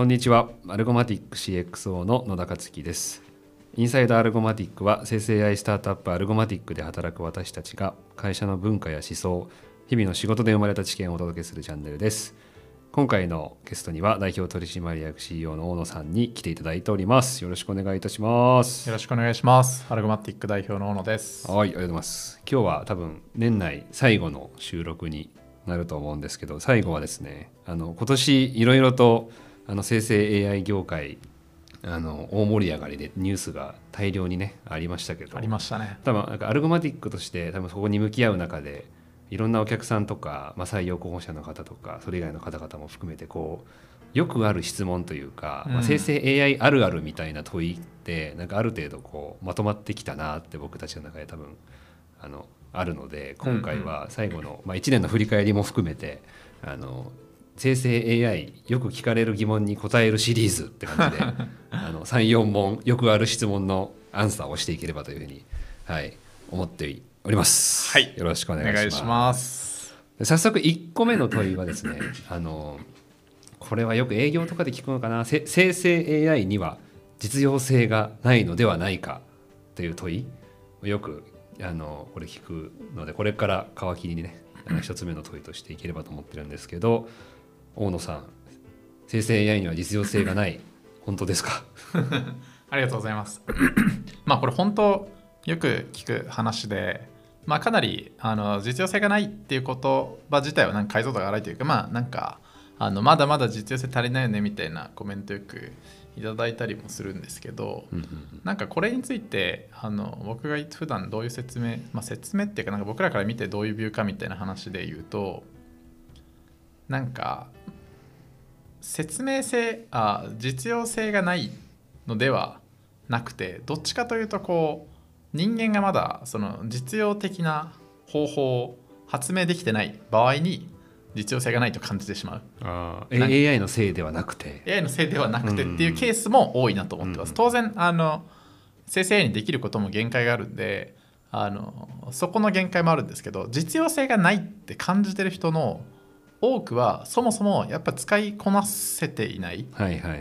こんにちは。アルゴマティック CXO の野田克樹です。インサイドアルゴマティックは生成 AI スタートアップアルゴマティックで働く私たちが会社の文化や思想日々の仕事で生まれた知見をお届けするチャンネルです。今回のゲストには代表取締役 CEO の大野さんに来ていただいております。よろしくお願いいたします。よろしくお願いします。アルゴマティック代表の大野です。はいありがとうございます。今日は多分年内最後の収録になると思うんですけど最後はですねあの今年いろいろとあの生成 AI 業界あの大盛り上がりでニュースが大量にねありましたけど。ありましたね。多分なんかアルゴマティックとして多分そこに向き合う中でいろんなお客さんとか、まあ、採用候補者の方とかそれ以外の方々も含めてこうよくある質問というか、まあ、生成 AI あるあるみたいな問いってなんかある程度こうまとまってきたなって僕たちの中で多分あのあるので今回は最後の、まあ、1年の振り返りも含めてあの生成 AI よく聞かれる疑問に答えるシリーズって感じで あの34問よくある質問のアンサーをしていければというふうに、はい、思っております。はい、よろしくお願いします。早速1個目の問いはですねあのこれはよく営業とかで聞くのかな？生成 AI には実用性がないのではないかという問いよくあのこれ聞くのでこれから皮切りにね一つ目の問いとしていければと思ってるんですけど大野さん生成 AI には実用性がない。本当ですか？ありがとうございます。まあこれ本当よく聞く話でまあかなりあの実用性がないっていう言葉自体はなんか解像度が荒いというかまあなんかあのまだまだ実用性足りないよねみたいなコメントよくいただいたりもするんですけど、なんかこれについてあの僕が普段どういう説明、まあ、説明っていうかなんか僕らから見てどういうビューかみたいな話で言うとなんか説明性あ実用性がないのではなくてどっちかというとこう人間がまだその実用的な方法を発明できてない場合に実用性がないと感じてしまう。あ AI のせいではなくて。AI のせいではなくてっていうケースも多いなと思ってます、うん、当然あの生成 AI にできることも限界があるんであのそこの限界もあるんですけど実用性がないって感じてる人の多くはそもそもやっぱ使いこなせていない,、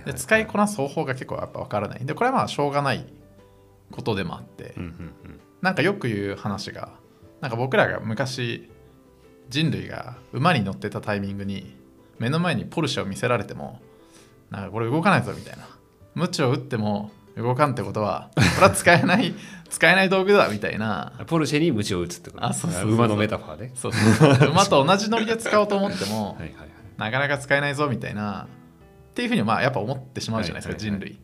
で使いこなす方法が結構やっぱ分からない。でこれはまあしょうがないことでもあって、うんうんうん、なんかよく言う話がなんか僕らが昔人類が馬に乗ってたタイミングに目の前にポルシェを見せられてもなんかこれ動かないぞみたいな。鞭を打っても動かんってことはこれは使えない 使えない道具だみたいな。ポルシェに鞭を打つってこと。あそうそう馬のメタファーで。そうそう馬と同じノリで使おうと思ってもはい、なかなか使えないぞみたいな。っていうふうにまあやっぱ思ってしまうじゃないですか、人類。っ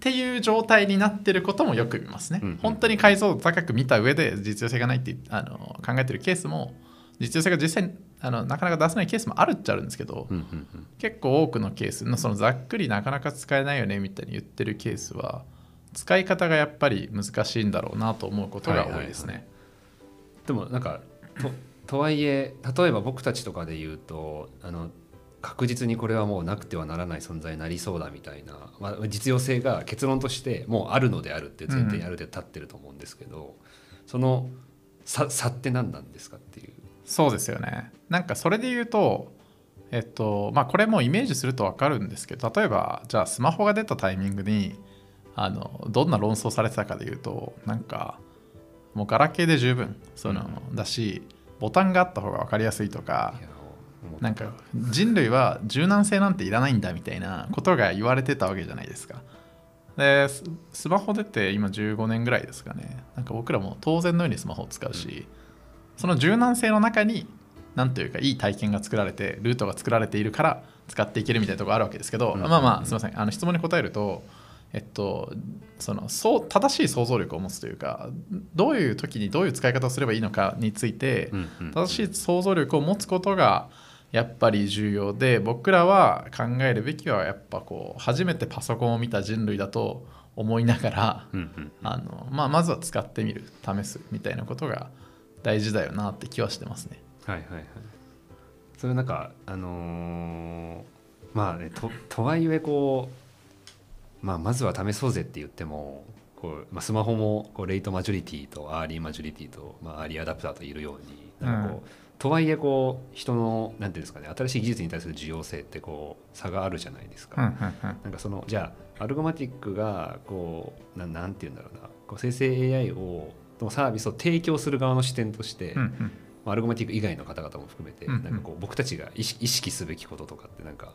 ていう状態になってることもよく見ますね、うんうん、本当に解像度高く見た上で実用性がないってあの考えてるケースも実用性が実際あのなかなか出せないケースもあるっちゃあるんですけど、うんうんうん、結構多くのケースのそのざっくりなかなか使えないよねみたいに言ってるケースは使い方がやっぱり難しいんだろうなと思うことが多いですね。はいはいはい、でもなんかととはいえ例えば僕たちとかで言うとあの確実にこれはもうなくてはならない存在になりそうだみたいな、まあ、実用性が結論としてもうあるのであるって前提にある程度立ってると思うんですけど、うん、その差差って何なんですかっていう。そうですよねなんかそれで言うとえっとまあこれもイメージすると分かるんですけど例えばじゃあスマホが出たタイミングにあのどんな論争されてたかで言うとなんかもうガラケーで十分その、うん、だしボタンがあった方が分かりやすいとかなんか人類は柔軟性なんていらないんだみたいなことが言われてたわけじゃないですか。でスマホ出て今15年ぐらいですかね。なんか僕らも当然のようにスマホを使うし、その柔軟性の中に何というかいい体験が作られてルートが作られているから使っていけるみたいなところあるわけですけど、まあまあすみません。あの質問に答えるとえっと、そのそう正しい想像力を持つというかどういう時にどういう使い方をすればいいのかについて、正しい想像力を持つことがやっぱり重要で僕らは考えるべきはやっぱこう初めてパソコンを見た人類だと思いながら、あのまあ、まずは使ってみる試すみたいなことが大事だよなって気はしてますね。はいはいはい。それなんかあのー、まあねととはいえこうまあ、まずは試そうぜって言ってもこう、まあ、スマホもこうレイトマジョリティとアーリーマジョリティと、まあ、アーリーアダプターといるようになんかこう、とはいえこう人のなんていうんですかね新しい技術に対する受容性ってこう差があるじゃないですか。うんうんうんなんかそのじゃあアルゴマティックがこうななんていうんだろうなこう生成 AI をのサービスを提供する側の視点として、うんアルゴマティック以外の方々も含めて、うんうん。なんかこう僕たちが意識すべきこととかってなんか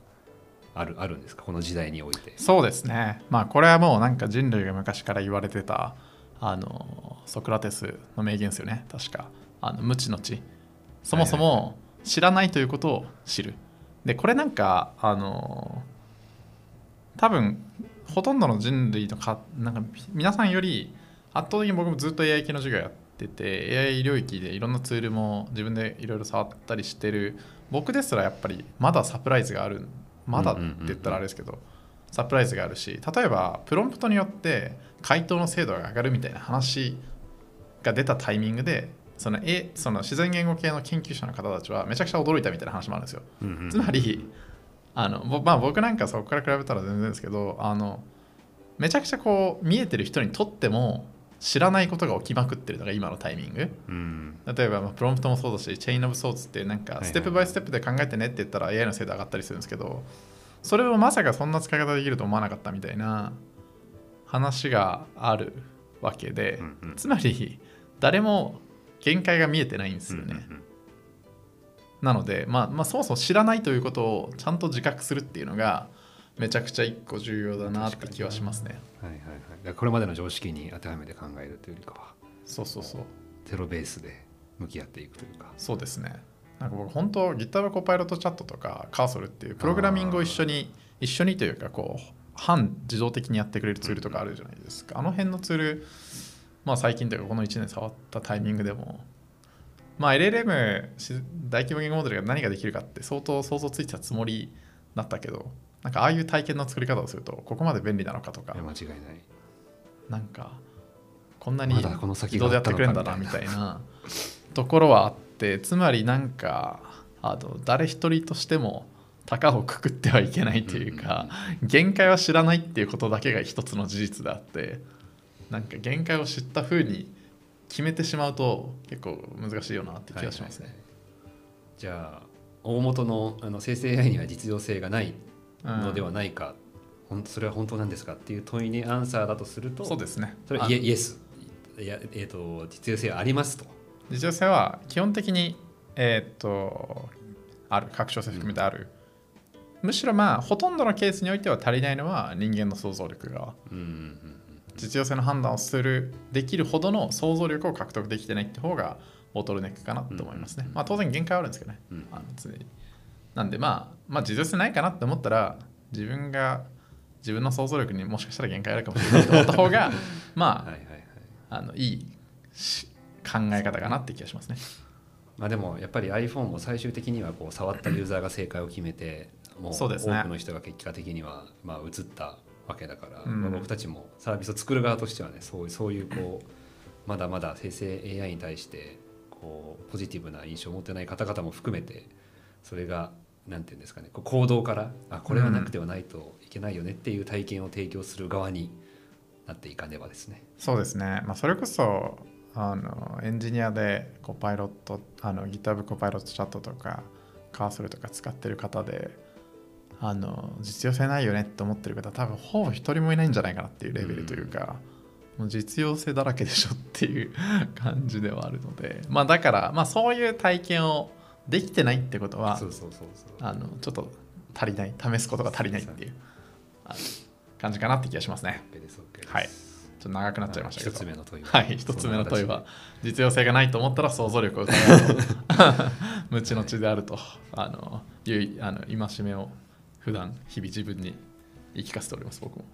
あるあるんですか？この時代において。そうですね。まあこれはもうなんか人類が昔から言われてたあのソクラテスの名言ですよね。確か。あの無知の知。そもそも知らないということを知る。でこれなんかあの多分ほとんどの人類のかなんか皆さんより圧倒的に僕もずっと AI 系の授業やってて AI 領域でいろんなツールも自分でいろいろ触ったりしてる。僕ですらやっぱりまだサプライズがあるまだって言ったらあれですけど、サプライズがあるし例えばプロンプトによって回答の精度が上がるみたいな話が出たタイミングでその,、その自然言語系の研究者の方たちはめちゃくちゃ驚いたみたいな話もあるんですよ。うんうん。つまりあの、ぼまあ、僕なんかそこから比べたら全然ですけどあのめちゃくちゃこう見えてる人にとっても知らないことが起きまくってるのが今のタイミング。うん。例えば、まあ、プロンプトもそうだしチェイン・オブ・ソーツってなんかステップバイステップで考えてねって言ったら AI の精度上がったりするんですけどそれをまさかそんな使い方できると思わなかったみたいな話があるわけで、うんうん。つまり誰も限界が見えてないんですよね、うんうんなので、まあ、まあそもそも知らないということをちゃんと自覚するっていうのがめちゃくちゃ一個重要だなって気はしますねはいはいはい、これまでの常識に当てはめて考えるというよりかはそうそうそう。ゼロベースで向き合っていくというか。そうですね。なんか僕本当 GitHub コパイロットチャットとかカーソルっていうプログラミングを一緒に一緒にというかこう半自動的にやってくれるツールとかあるじゃないですか。あの辺のツールまあ最近というかこの1年触ったタイミングでも。まあ LLM し大規模言語モデルが何ができるかって相当想像ついてたつもりだったけどなんかああいう体験の作り方をするとここまで便利なのかとか間違いない。なんかこんなにまだこの先自動でやってくれるんだなみたいなところはあってつまりなんかあの誰一人としても高をくくってはいけないというか限界は知らないっていうことだけが一つの事実であってなんか限界を知った風に決めてしまうと結構難しいよなって気がしますね。はいはいはいじゃあ大元のあの生成 AI には実用性がないのではないか、ほんそれは本当なんですかっていう問いにアンサーだとするとそうですね。あそれはイエイエスいや、えー、と実用性はありますと。実用性は基本的に、えーっとある。拡張性含めてある、むしろまあほとんどのケースにおいては足りないのは人間の想像力が。うんうんうん実用性の判断をするできるほどの想像力を獲得できてないって方がボトルネックかなと思いますね、うん。まあ当然限界はあるんですけどね、うん。あの常になんでまあまあ実用性ないかなって思ったら自分が自分の想像力にもしかしたら限界あるかもしれないと思った方が まあはいはいはい。あのいいし考え方かなって気がしますね。まあ、でもやっぱり iPhone も最終的にはこう触ったユーザーが正解を決めてもう多くの人が結果的にはまあ映ったわけだから、うん。まあ僕たちもサービスを作る側としてはねそうそういうこうまだまだ生成 AI に対してこうポジティブな印象を持ってない方々も含めてそれがなんていうんですかねこう行動からあこれはなくてはないといけないよねっていう体験を提供する側になっていかねばですね。そうですね、まあ、それこそあのエンジニアでコパイロットあの GitHub コパイロットチャットとかカーソルとか使ってる方であの実用性ないよねって思ってる方多分ほぼ一人もいないんじゃないかなっていうレベルというか、もう実用性だらけでしょっていう感じではあるので。まあだから、まあ、そういう体験をできてないってことはあのちょっと足りない試すことが足りないっていう感じかなって気がしますね。はい。ちょっと長くなっちゃいましたけど。一つ目の問いははい、一つ目の問いは実用性がないと思ったら想像力を疑う。と 無知の知であるとあのいうあの戒めを普段日々自分に言い聞かせております僕も。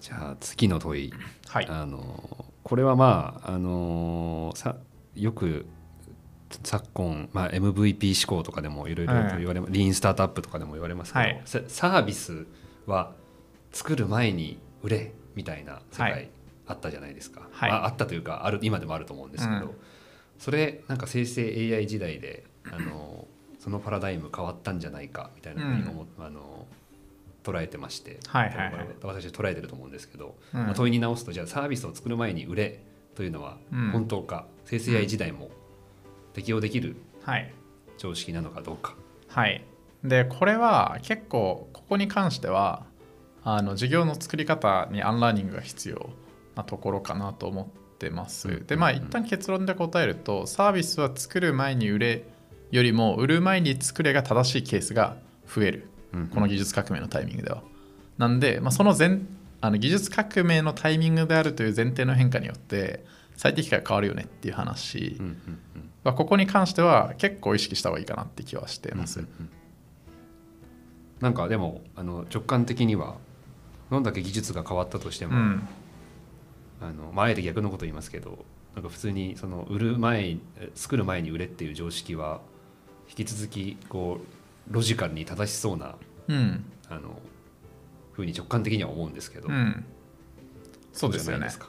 じゃあ次の問い。はい。あのこれはまああのさよく昨今、まあ、MVP 思考とかでもいろいろと言われます、リーンスタートアップとかでも言われますけど、はい。ササービスは作る前に売れみたいな世は界あったじゃないですか、はい。ああったというかある今でもあると思うんですけど、うん。それなんか生成 AI 時代であのそのパラダイム変わったんじゃないかみたいなふうに思、あの捉えてまして、はいはいはい。私は捉えてると思うんですけど、うん。まあ、問いに直すとじゃあサービスを作る前に売れというのはうん。本当か、生成 AI 時代も適用できるはい。常識なのかどうか。はい。でこれは結構ここに関してはあの事業の作り方にアンラーニングが必要なところかなと思ってます、うんでまあ一旦結論で答えるとサービスは作る前に売れよりも売る前に作れが正しいケースが増える。うんこの技術革命のタイミングでは。なんで、まあ、その前あの技術革命のタイミングであるという前提の変化によって最適化が変わるよねっていう話ここに関しては結構意識した方がいいかなって気はしてます。なんかでもあの直感的にはどんだけ技術が変わったとしても、うん、あのまあ、あえて逆のこと言いますけどなんか普通にその売る前え作る前に売れっていう常識は引き続きこうロジカルに正しそうなうん、あのふうに直感的には思うんですけど、うん。そうですよねです。か。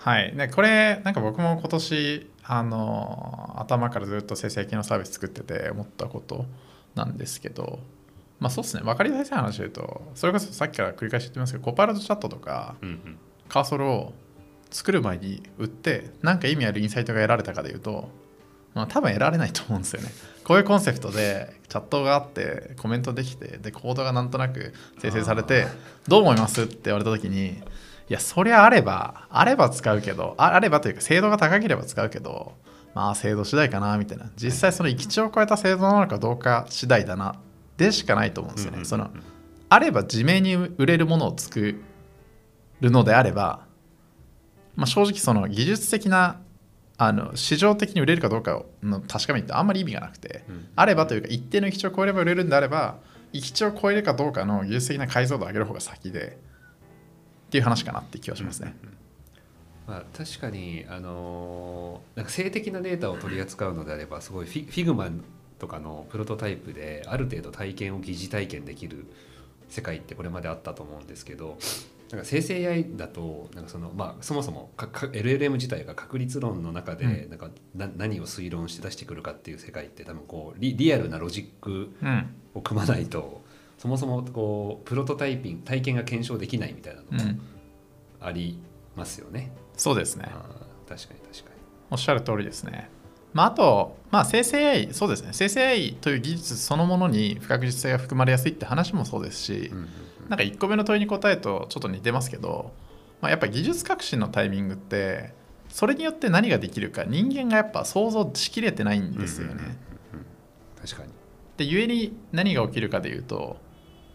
はい。で、これ、なんか僕も今年、あの、頭からずっと生成系のサービス作ってて思ったことなんですけど、まあそうですね、分かりやすい話で言うと、それこそさっきから繰り返し言ってますけど、コパイロットチャットとか、うんうんカーソルを作る前に売って何か意味あるインサイトが得られたかでいうと、まあ、多分得られないと思うんですよね。こういうコンセプトでチャットがあってコメントできてでコードがなんとなく生成されてどう思いますって言われた時にいやそりゃあればあれば使うけどああればというか精度が高ければ使うけどまあ精度次第かなみたいな。実際その域値を超えた精度なのかどうか次第だな。でしかないと思うんですよね。うんうんうんそのあれば自明に売れるものを作るのであれば、まあ、正直その技術的なあの市場的に売れるかどうかの確かめってあんまり意味がなくて、うん。あればというか一定の閾値を超えれば売れるんであれば閾値を超えるかどうかの技術的な解像度を上げる方が先でっていう話かなって気はしますね。まあ、確かに、あのーなんか静的なデータを取り扱うのであればすごいフィフィグマとかのプロトタイプである程度体験を疑似体験できる世界ってこれまであったと思うんですけどなんか生成 AI だとなんかその、まあ、そもそもかか LLM 自体が確率論の中でうん。なんかな何を推論して出してくるかっていう世界って多分こうリリアルなロジックうん。を組まないとそもそもこうプロトタイピング体験が検証できないみたいなのもうん、ありますよね。そうですね。確かに確かに。おっしゃる通りですね。まあ、あと、まあ、生成 AI、そうですね。生成 AI という技術そのものに不確実性が含まれやすいって話もそうですし、うんうんなんか1個目の問いに答えとちょっと似てますけど、まあ、やっぱ技術革新のタイミングってそれによって何ができるか人間がやっぱ想像しきれてないんですよね。うんうんうんうん確かに。で故に何が起きるかでいうと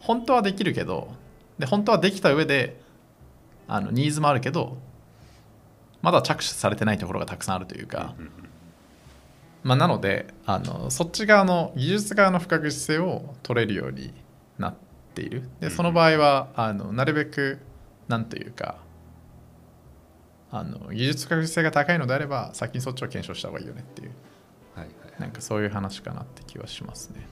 本当はできるけどで本当はできた上であのニーズもあるけどまだ着手されてないところがたくさんあるというか、まあ、なのであのそっち側の技術側の不確実性を取れるようになっている。でその場合はあのなるべくなんというかあの技術不確実性が高いのであれば先にそっちを検証した方がいいよねっていう。はいはい。なんかそういう話かなって気はしますね。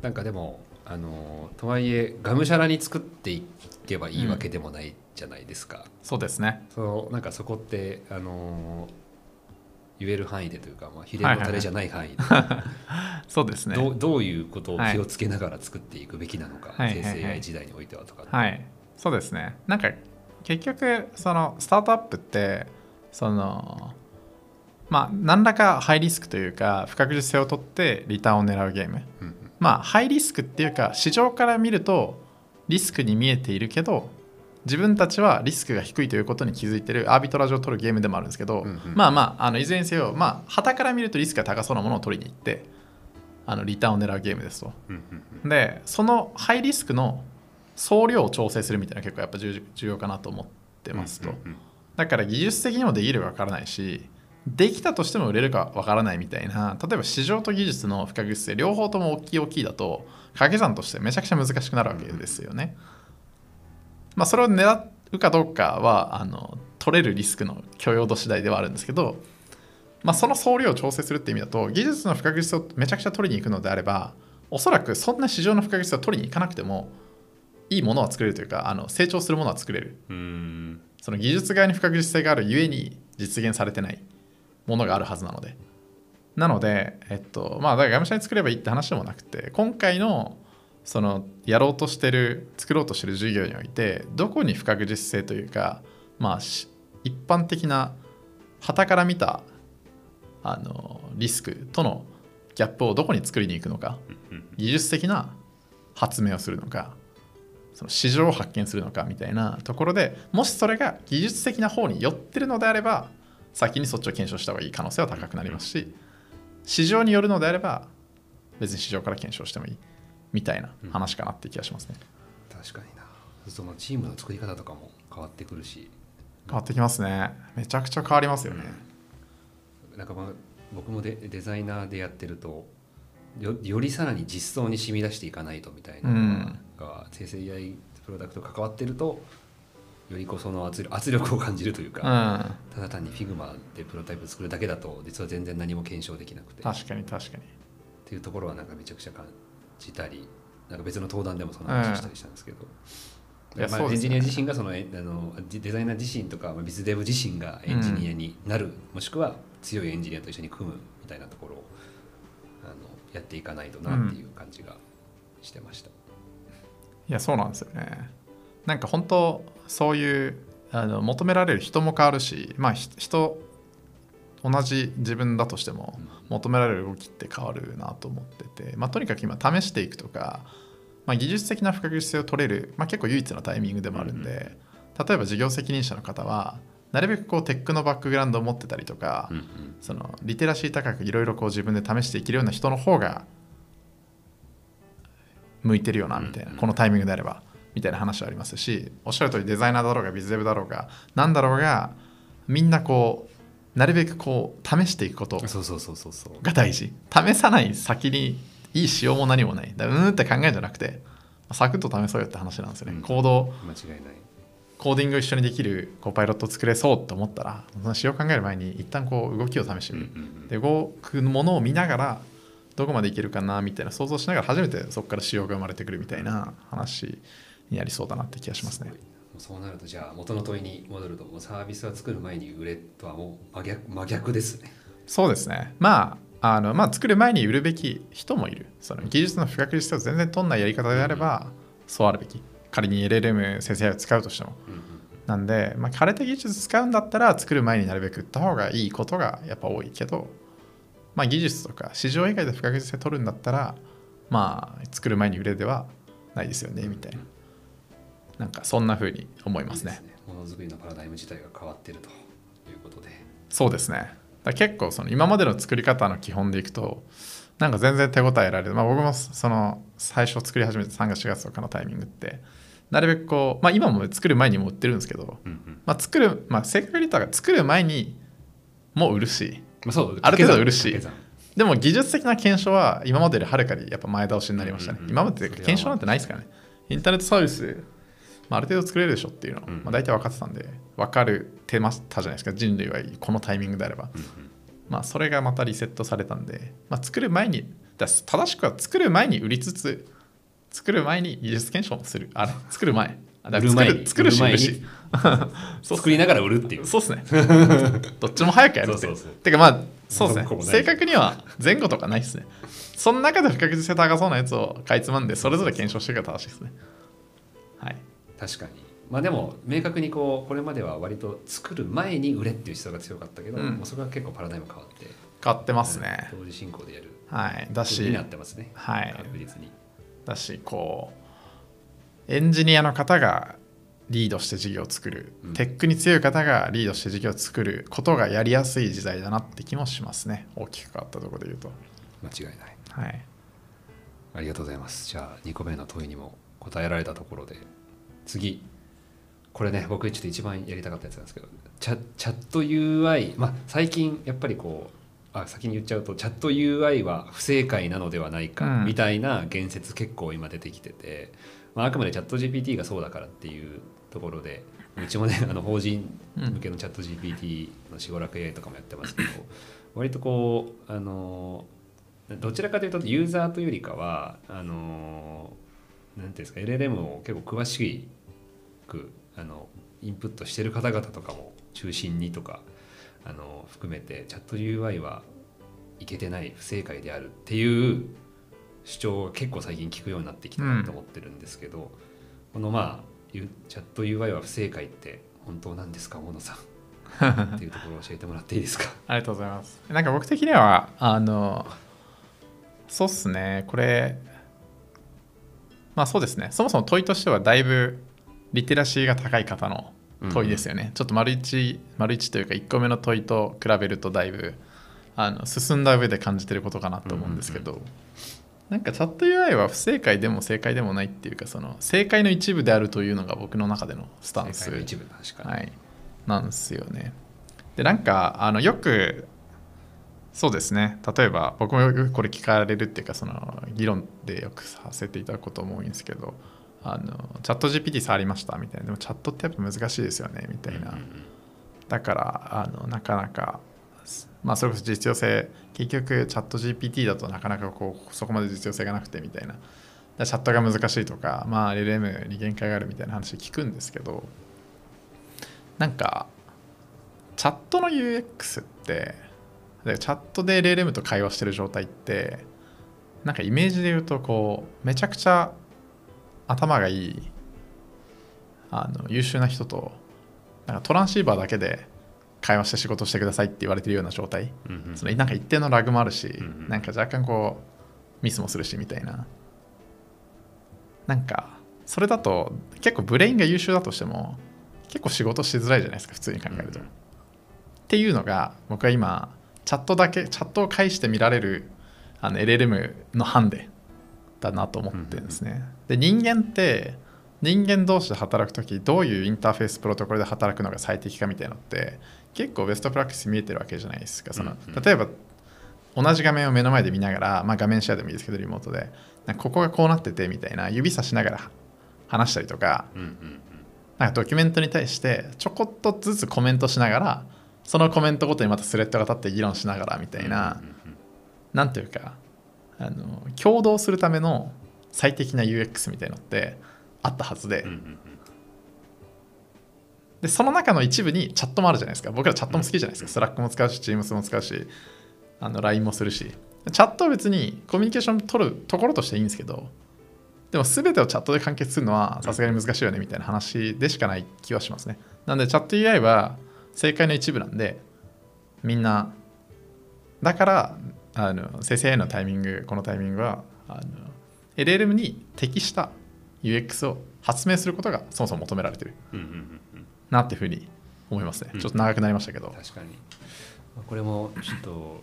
なんかでもあのとはいえがむしゃらに作っていけばいいわけでもないじゃないですか。そうですね。そうなんかそこってあの言える範囲でというか、まあ、秘伝のタレじゃない範囲で、そうですね。どうどういうことを気をつけながら作っていくべきなのか、はい生成はいはい AI 時代においてはとか、はい、そうですね。なんか結局そのスタートアップってそのまあ何らかハイリスクというか不確実性を取ってリターンを狙うゲーム。うんうんまあハイリスクっていうか市場から見るとリスクに見えているけど自分たちはリスクが低いということに気づいてるアービトラージを取るゲームでもあるんですけど、うんうん。まあまああのいずれにせよまあ旗から見るとリスクが高そうなものを取りに行ってあのリターンを狙うゲームですと。うんうんでそのハイリスクの総量を調整するみたいな結構やっぱ重重要かなと思ってますと、うんうんうん。だから技術的にもできるかわからないしできたとしても売れるかわからないみたいな例えば市場と技術の不確実性両方とも大きい大きいだと掛け算としてめちゃくちゃ難しくなるわけですよね、まあそれを狙うかどうかはあの取れるリスクの許容度次第ではあるんですけどまあ、その総量を調整するって意味だと技術の不確実性をめちゃくちゃ取りに行くのであればおそらくそんな市場の不確実性を取りに行かなくてもいいものは作れるというかあの成長するものは作れる。うーん。その技術側に不確実性があるゆえに実現されてないものがあるはずなので。なのでえっとまあだからがむしゃに作ればいいって話でもなくて今回のそのやろうとしてる作ろうとしてる授業においてどこに不確実性というかまあ一般的な旗から見たあのリスクとのギャップをどこに作りに行くのか技術的な発明をするのかその市場を発見するのかみたいなところでもしそれが技術的な方に寄ってるのであれば先にそっちを検証した方がいい可能性は高くなりますし市場によるのであれば別に市場から検証してもいいみたいな話かなって気がしますね、確かにな。そのチームの作り方とかも変わってくるし。変わってきますね。めちゃくちゃ変わりますよね、なんかまあ僕もデデザイナーでやってるとよよりさらに実装に染み出していかないとみたいなのが、生成 AI プロダクト関わってるとよりこうその圧力圧力を感じるというか、うん。ただ単に Figma でプロトタイプ作るだけだと実は全然何も検証できなくて。っ確かに確かに。ていうところはなんかめちゃくちゃ感じたりなんか別の登壇でもその話をしたりしたんですけど、まあいやそうですね。エンジニア自身がそのえあのデデザイナー自身とかまあビズデブ自身がエンジニアになる、もしくは強いエンジニアと一緒に組むみたいなところをあのやっていかないとなっていう感じがしてました。いやそうなんですよねなんか本当そういうあの求められる人も変わるしまあひ人同じ自分だとしても求められる動きって変わるなと思ってて、まあ、とにかく今試していくとか、まあ、技術的な不確実性を取れる、まあ、結構唯一のタイミングでもあるんで、例えば事業責任者の方はなるべくこうテックのバックグラウンドを持ってたりとか、うんうん。そのリテラシー高くいろいろこう自分で試していけるような人の方が向いてるよなみたいな、このタイミングであればみたいな話はありますしおっしゃる通りデザイナーだろうがビズデブだろうが何だろうがみんなこうなるべくこう試していくことそうそうそうそうそう。が大事。試さない先にいい仕様も何もない。だうーんって考えじゃなくてサクッと試そうよって話なんですよね、うん。行動間違いない。コーディングを一緒にできるこうパイロットを作れそうと思ったらその仕様を考える前に一旦こう動きを試してみる、で動くものを見ながらどこまでいけるかなみたいな想像しながら初めてそこから仕様が生まれてくるみたいな話になりそうだなって気がしますね。そうなるとじゃあ元の問いに戻るとサービスは作る前に売れとはもう真逆真逆ですね。そうですね。まああのまあ作る前に売るべき人もいる。その技術の不確実性を全然取んないやり方であれば、そうあるべき。仮に LLM 生成 AI を使うとしても。うんうん。なんで、まあ、枯れた技術使うんだったら作る前になるべく売った方がいいことがやっぱ多いけど、まあ、技術とか市場以外で不確実性取るんだったらまあ作る前に売れではないですよねみたいななんかそんな風に思いますね。ものづくりのパラダイム自体が変わってるということで。そうですね。だ結構その今までの作り方の基本でいくとなんか全然手応え得られる、まあ、僕もその最初作り始めた3月4月とかのタイミングってなるべくこう、まあ、今も作る前にも売ってるんですけど、うんうん。まあ、作る、まあ、正確に言ったら作る前にもう売るしまあ、そうある程度売るしでも技術的な検証は今までよりはるかにやっぱ前倒しになりましたね、うんうんうん。今まで検証なんてないですからね。インターネットサービス、まあ、ある程度作れるでしょっていうのを、うん。まあ、大体分かってたんで分かるてましたじゃないですか人類はこのタイミングであれば、うんうん。まあ、それがまたリセットされたんで、まあ、作る前にだ正しくは作る前に売りつつ作る前に技術検証もする。あれ作る前。あだから作売る作るし売るし。作りながら売るっていう。そうっすね。どっちも早くやるってそうそうそう。てかまあそうですね。正確には前後とかないですね。その中で不確実性高そうなやつをかいつまんでそれぞれ検証していくのが正しいですね。はい確かに。まあでも明確にこうこれまでは割と作る前に売れっていう思想が強かったけど、うん。もうそれは結構パラダイム変わって。変わってますね。同時進行でやる。はい。だしになってますね。はい。確実に。だしこうエンジニアの方がリードして事業を作る、うん。テックに強い方がリードして事業を作ることがやりやすい時代だなって気もしますね。大きく変わったところで言うと。間違いない。はい。ありがとうございます。じゃあ2個目の問いにも答えられたところで次。これね僕ちょっと一番やりたかったやつなんですけど。チャチャット UI まあ最近やっぱりこうあ先に言っちゃうとチャット UI は不正解なのではないかうん。みたいな言説結構今出てきてて、まあ、あくまでチャット GPT がそうだからっていうところでうちもね あの法人向けのチャット GPT の四五楽 AI とかもやってますけど割とこうあのどちらかというとユーザーというよりかはあのなんていうんですか LLM を結構詳しくあのインプットしてる方々とかも中心にとかあの含めてチャット UI はいけてない不正解であるっていう主張が結構最近聞くようになってきたなと思ってるんですけど、このまあチャット UI は不正解って本当なんですか小野さん？っていうところを教えてもらっていいですか？ありがとうございます。なんか僕的には、あの、そうっすね、これ、まあそうですね、そもそも問いとしてはだいぶリテラシーが高い方の問いですよね。ちょっと丸一、丸一というか1個目の問いと比べるとだいぶあの進んだ上で感じてることかなと思うんですけど、なんかチャット UI は不正解でも正解でもないっていうか、その正解の一部であるというのが僕の中でのスタンス。正解の一部確かに、はい、なんですよね。でなんかあのよくそうですね。例えば僕もよくこれ聞かれるっていうかその議論でよくさせていただくことも多いんですけどあのチャット GPT 触りましたみたいな。でもチャットってやっぱ難しいですよねみたいな、だからあのなかなかまあそれこそ実用性結局チャット GPT だとなかなかこうそこまで実用性がなくてみたいな。でチャットが難しいとかまあ LLM に限界があるみたいな話聞くんですけどなんかチャットの UX ってでチャットで LLM と会話してる状態ってなんかイメージで言うとこうめちゃくちゃ頭がいいあの優秀な人となんかトランシーバーだけで会話して仕事してくださいって言われてるような状態。うんうん。そのなんか一定のラグもあるし、んうん。なんか若干こうミスもするしみたいな。なんかそれだと結構ブレインが優秀だとしても結構仕事しづらいじゃないですか普通に考えると、うんっていうのが僕は今チャットだけチャットを介して見られるあの LLM のハンデだなと思ってるんですね、で人間って人間同士で働くときどういうインターフェースプロトコルで働くのが最適かみたいなのって結構ベストプラクティス見えてるわけじゃないですか。その、例えば同じ画面を目の前で見ながら、まあ、画面シェアでもいいですけどリモートでここがこうなっててみたいな指さしながら話したりとかなんかドキュメントに対してちょこっとずつコメントしながらそのコメントごとにまたスレッドが立って議論しながらみたいな、うなんていうかあの共同するための最適な UX みたいのってあったはずで,、うんうんうん。でその中の一部にチャットもあるじゃないですか。僕らチャットも好きじゃないですか、 Slack も使うし Teams も使うしあの LINE もするし。チャットは別にコミュニケーション取るところとしていいんですけどでも全てをチャットで完結するのはさすがに難しいよねみたいな話でしかない気はしますね。なんでチャット UI は正解の一部なんでみんなだからあの生成 AI のタイミングこのタイミングはあの LLM に適した UX を発明することがそもそも求められてるうんうんうんうん。なっていうふうに思いますね。うん。ちょっと長くなりましたけど、確かに。まあこれもちょっと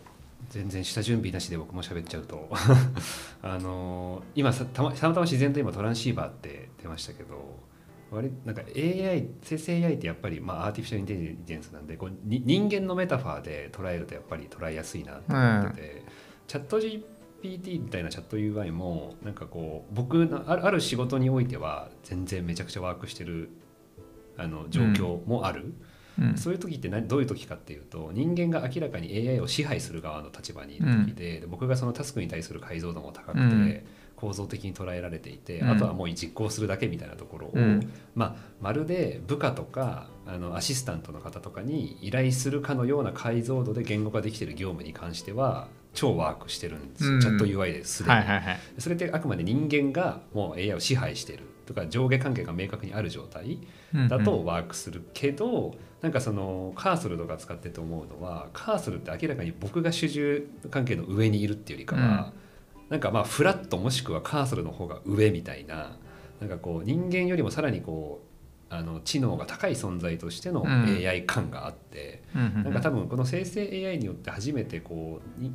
全然下準備なしで僕も喋っちゃうと。あの今さたまたまたま自然と今トランシーバーって出ましたけど割なんか AI 生成 AI ってやっぱり、まあ、アーティフィシャルインテリジェンスなんでこうに人間のメタファーで捉えるとやっぱり捉えやすいなと思ってて、チャット GPT みたいなチャット UI もなんかこう僕のあるある仕事においては全然めちゃくちゃワークしてるあの状況もある。うん。そういう時って何どういう時かっていうと人間が明らかに AI を支配する側の立場にいる時で,、で僕がそのタスクに対する解像度も高くて、うん構造的に捉えられていて、うん。あとはもう実行するだけみたいなところを、うん。まあ、まるで部下とかあのアシスタントの方とかに依頼するかのような解像度で言語化できている業務に関しては超ワークしてるんですよ、うん。チャット UI ですでに。はいはいはい。それってあくまで人間がもう AI を支配してるとか上下関係が明確にある状態だとワークするけど、なんかそのカーソルとか使ってて思うのはカーソルって明らかに僕が主従関係の上にいるっていうよりかは、なんかまあフラットもしくはカーソルの方が上みたいななんかこう人間よりもさらにこうあの知能が高い存在としてのうん。AI 感があって、なんか多分この生成 AI によって初めてこうに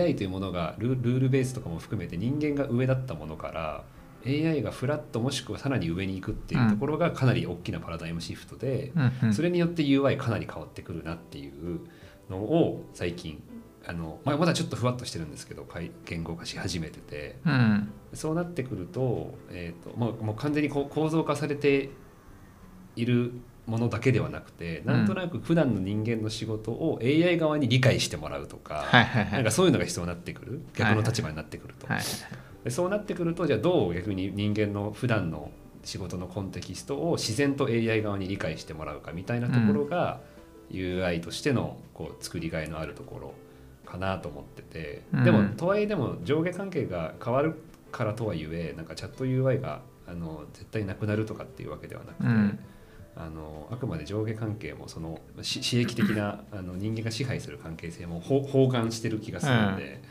AI というものがルルールベースとかも含めて人間が上だったものから AI がフラットもしくはさらに上に行くっていうところがかなり大きなパラダイムシフトで、それによって UI かなり変わってくるなっていうのを最近あの、まあ、まだちょっとふわっとしてるんですけど言語化し始めてて。うん。そうなってくると,、えーともうもう完全にこう構造化されているものだけではなくてなんとなく普段の人間の仕事を AI 側に理解してもらうとか、はいはいはないんかそういうのが必要になってくる。逆の立場になってくると、はいでそうなってくるとじゃあどう逆に人間の普段の仕事のコンテキストを自然と AI 側に理解してもらうかみたいなところが、UI としてのこう作りがいのあるところかなと思ってて、うん。でもとはいえでも上下関係が変わるからとはいえなんかチャット UI があの絶対なくなるとかっていうわけではなくて、うん。あのあくまで上下関係もそのし刺激的な あの人間が支配する関係性もほ包含してる気がするので、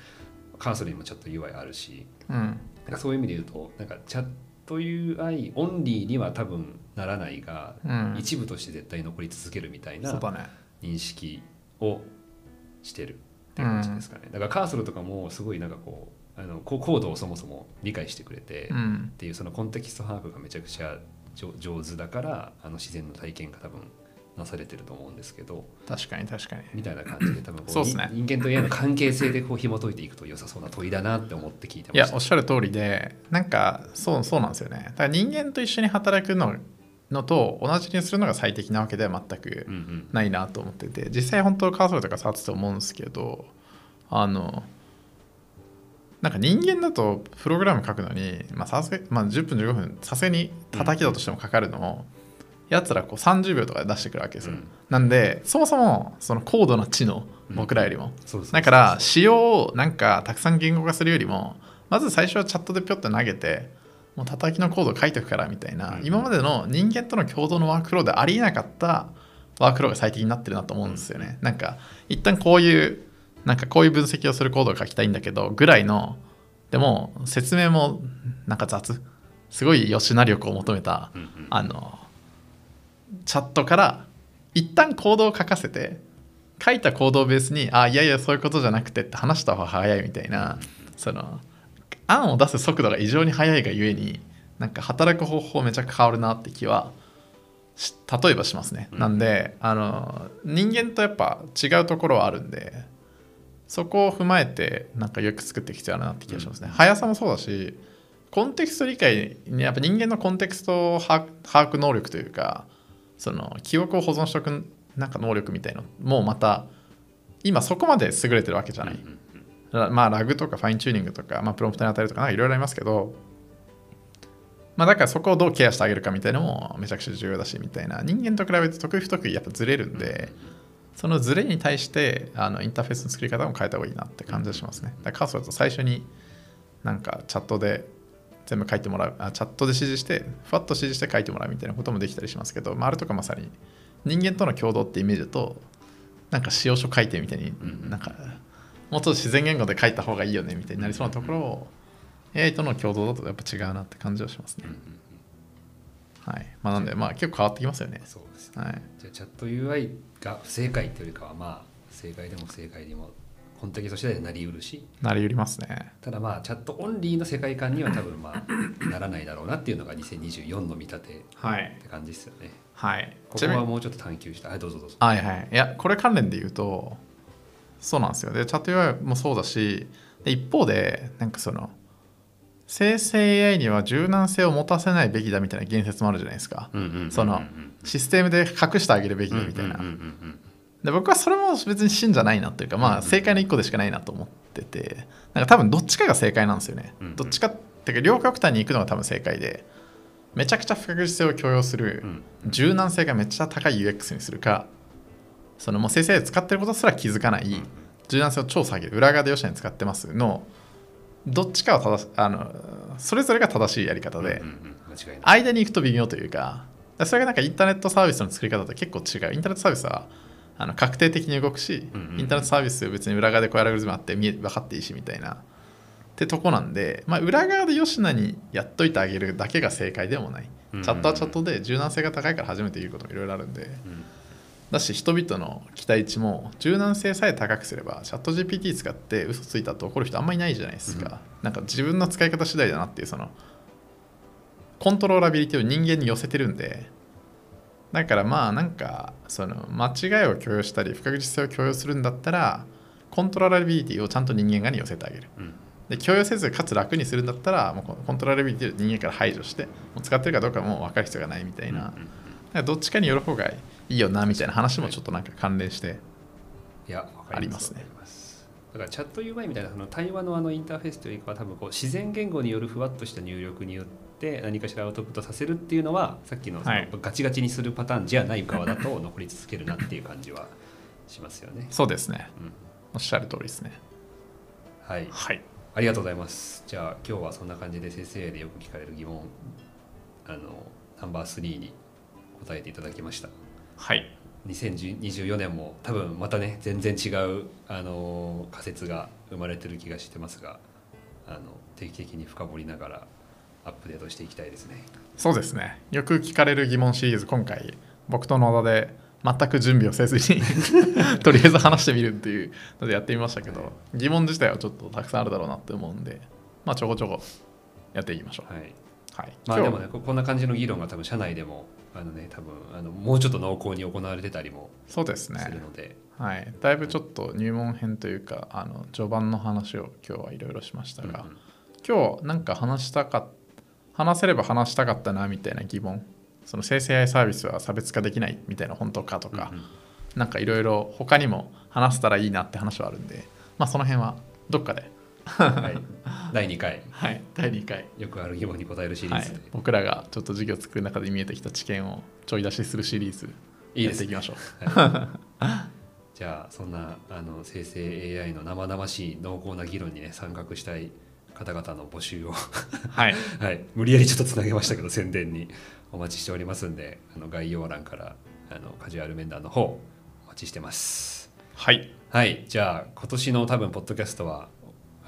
カーソルにもちょっと UI あるしうん。なんかそういう意味で言うとなんかチャット UI オンリーには多分ならないが、うん。一部として絶対残り続けるみたいな認識をしてるって感じですかね、だからカーソルとかもすごいなんかこうあのココードをそもそも理解してくれて、っうん。ていうそのコンテキスト把握がめちゃくちゃ上上手だからあの自然の体験が多分なされてると思うんですけど確かに確かに。みたいな感じで多分こそうっすね。人人間と AI の関係性でこう紐解いていくと良さそうな問いだなって思って聞いてました。いやおっしゃる通りでなんかそうそうなんですよね。だから人間と一緒に働くののと同じにするのが最適なわけでは全くうんうん。ないなと思ってて実際本当カーソルとか触ってて思うんですけどあのなんか人間だとプログラム書くのに、まあさすがまあ、10分15分さすがに叩きだとしてもかかるのを、やつらこう30秒とかで出してくるわけですよ、うん。なんでそもそもその高度な知能僕らよりも、だから仕様をなんかたくさん言語化するよりもまず最初はチャットでピョッと投げてもう叩きのコードを書いておくからみたいな、うん。今までの人間との共同のワークフローでありえなかったワークフローが最適になってるなと思うんですよね、なんか一旦こういうなんかこういう分析をするコードを書きたいんだけどぐらいのでも説明もなんか雑。すごい吉成力を求めたうんうん。あのチャットから一旦コードを書かせて書いたコードをベースにあいやいやそういうことじゃなくてって話した方が早いみたいなその案を出す速度が異常に速いがゆえになんか働く方法めちゃくちゃ変わるなって気はし例えばしますね、うん。なんであの人間とやっぱ違うところはあるんでそこを踏まえてなんかよく作っていく必要あるなって気がしますね、速さもそうだしコンテクスト理解にやっぱ人間のコンテクスト把握把握能力というかその記憶を保存しておくなんか能力みたいのもまた今そこまで優れてるわけじゃない、うんまあラグとかファインチューニングとか、まあ、プロンプトに与えるとかなんかいろいろありますけどまあだからそこをどうケアしてあげるかみたいなのもめちゃくちゃ重要だしみたいな。人間と比べて得意不得意やっぱずれるんでそのズレに対してあのインターフェースの作り方も変えた方がいいなって感じがしますね。だからカーソルだと最初になんかチャットで全部書いてもらうあチャットで指示してふわっと指示して書いてもらうみたいなこともできたりしますけど、まあ、あれとかまさに人間との共同ってイメージだとなんか使用書書いてみたいにん。なんかもうちょっと自然言語で書いた方がいいよねみたいになりそうなところを AI との共同だとやっぱ違うなって感じはしますね。はい。まあなんでまあ結構変わってきますよね。そうですね。はい。じゃあチャット UI が不正解っていうよりかはまあ正解でも不正解でもコンテキスト次第でなりうるし。なりうりますね。ただまあチャットオンリーの世界観には多分まあならないだろうなっていうのが2024の見立てっはいて感じですよね。はい。こちなみにこはもうちょっと探求したはいどうぞどうぞ。はいはい。いや、これ関連で言うと、そうなんですよ。で、チャット UI もそうだし、で一方で、なんかその、生成 AI には柔軟性を持たせないべきだみたいな言説もあるじゃないですか。そのシステムで隠してあげるべきだみたいなで僕はそれも別に真じゃないなっていうか、まあ正解の一個でしかないなと思ってて、なんか多分どっちかが正解なんですよねうんうん。どっちかっていうか、両極端に行くのが多分正解で、めちゃくちゃ不確実性を許容するうん柔軟性がめっちゃ高い UX にするか、そのもう生成 AI 使ってることすら気づかない柔軟性を超下げる、裏側で良しに使ってますの、どっちかは正しあのそれぞれが正しいやり方で、間に行くと微妙というか、それがなんかインターネットサービスの作り方と結構違う。インターネットサービスはあの確定的に動くし、インターネットサービス別に裏側でこういうアルゴリズムあって見え分かっていいしみたいな。ってとこなんで、まあ、裏側で吉野にやっといてあげるだけが正解でもない。チャットはチャットで柔軟性が高いから初めて言うこともいろいろあるんで。うんだし人々の期待値も柔軟性さえ高くすればチャット GPT 使って嘘ついたと怒る人あんまりいないじゃないですか、なんか自分の使い方次第だなっていうそのコントローラビリティを人間に寄せてるんで。だからまあなんかその間違いを許容したり不確実性を許容するんだったらコントローラビリティをちゃんと人間側に寄せてあげる。うん。で許容せずかつ楽にするんだったらもうコントローラビリティを人間から排除してもう使ってるかどうかも分かる必要がないみたいな、うんうんどっちかによる方がいいよなみたいな話もちょっとなんか関連して。いやわかありますね。だからチャット UI みたいなその対話のあのインターフェースというかは多分こう自然言語によるふわっとした入力によって何かしらアウトプットさせるっていうのはさっきのそのはいガチガチにするパターンじゃない側だと残り続けるなっていう感じはしますよね。そうですね。うん。おっしゃる通りですね。はい、はい。ありがとうございます。じゃあ今日はそんな感じで生成 AI でよく聞かれる疑問あのナンバー3に答えていただきましたはい。2024年も多分またね全然違う、あの仮説が生まれてる気がしてますがあの定期的に深掘りながらアップデートしていきたいですね。そうですね。よく聞かれる疑問シリーズ今回僕と野田で全く準備をせずに とりあえず話してみるっていうのでやってみましたけど疑問自体はちょっとたくさんあるだろうなって思うんでまあちょこちょこやっていきましょう。はい。はい、まあでもねここんな感じの議論が多分社内でもあのね多分あのもうちょっと濃厚に行われてたりもそうでするので、はい、だいぶちょっと入門編というかあの序盤の話を今日はいろいろしましたが、うんうん。今日なんか話したか話せれば話したかったなみたいな疑問。その生成 AI サービスは差別化できないみたいな本当かとか、うんうん。なんかいろいろ他にも話せたらいいなって話はあるんでまあその辺はどっかではい、第2回。はい。第2回。よくある疑問に答えるシリはいーズ。で、、僕らがちょっと授業作る中で見えてきた知見をちょい出しするシリーズ。いいですね。やっていきましょう。じゃあそんなあの生成 AI の生々しい濃厚な議論にね参画したい方々の募集を。はい。はい、無理やりちょっとつなげましたけど宣伝に。お待ちしておりますんであの概要欄からあのカジュアル面談の方お待ちしてます。はい。はい。じゃあ今年の多分ポッドキャストは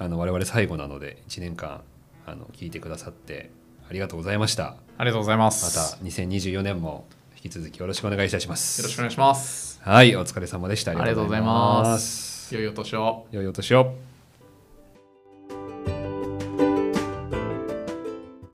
あの我々最後なので1年間あの聞いてくださってありがとうございました。ありがとうございまますた2024年も引き続きよろしくお願いいたします。よろしくお願いします。はいお疲れ様でした。ありがとうございます。良いお年を。良いお年を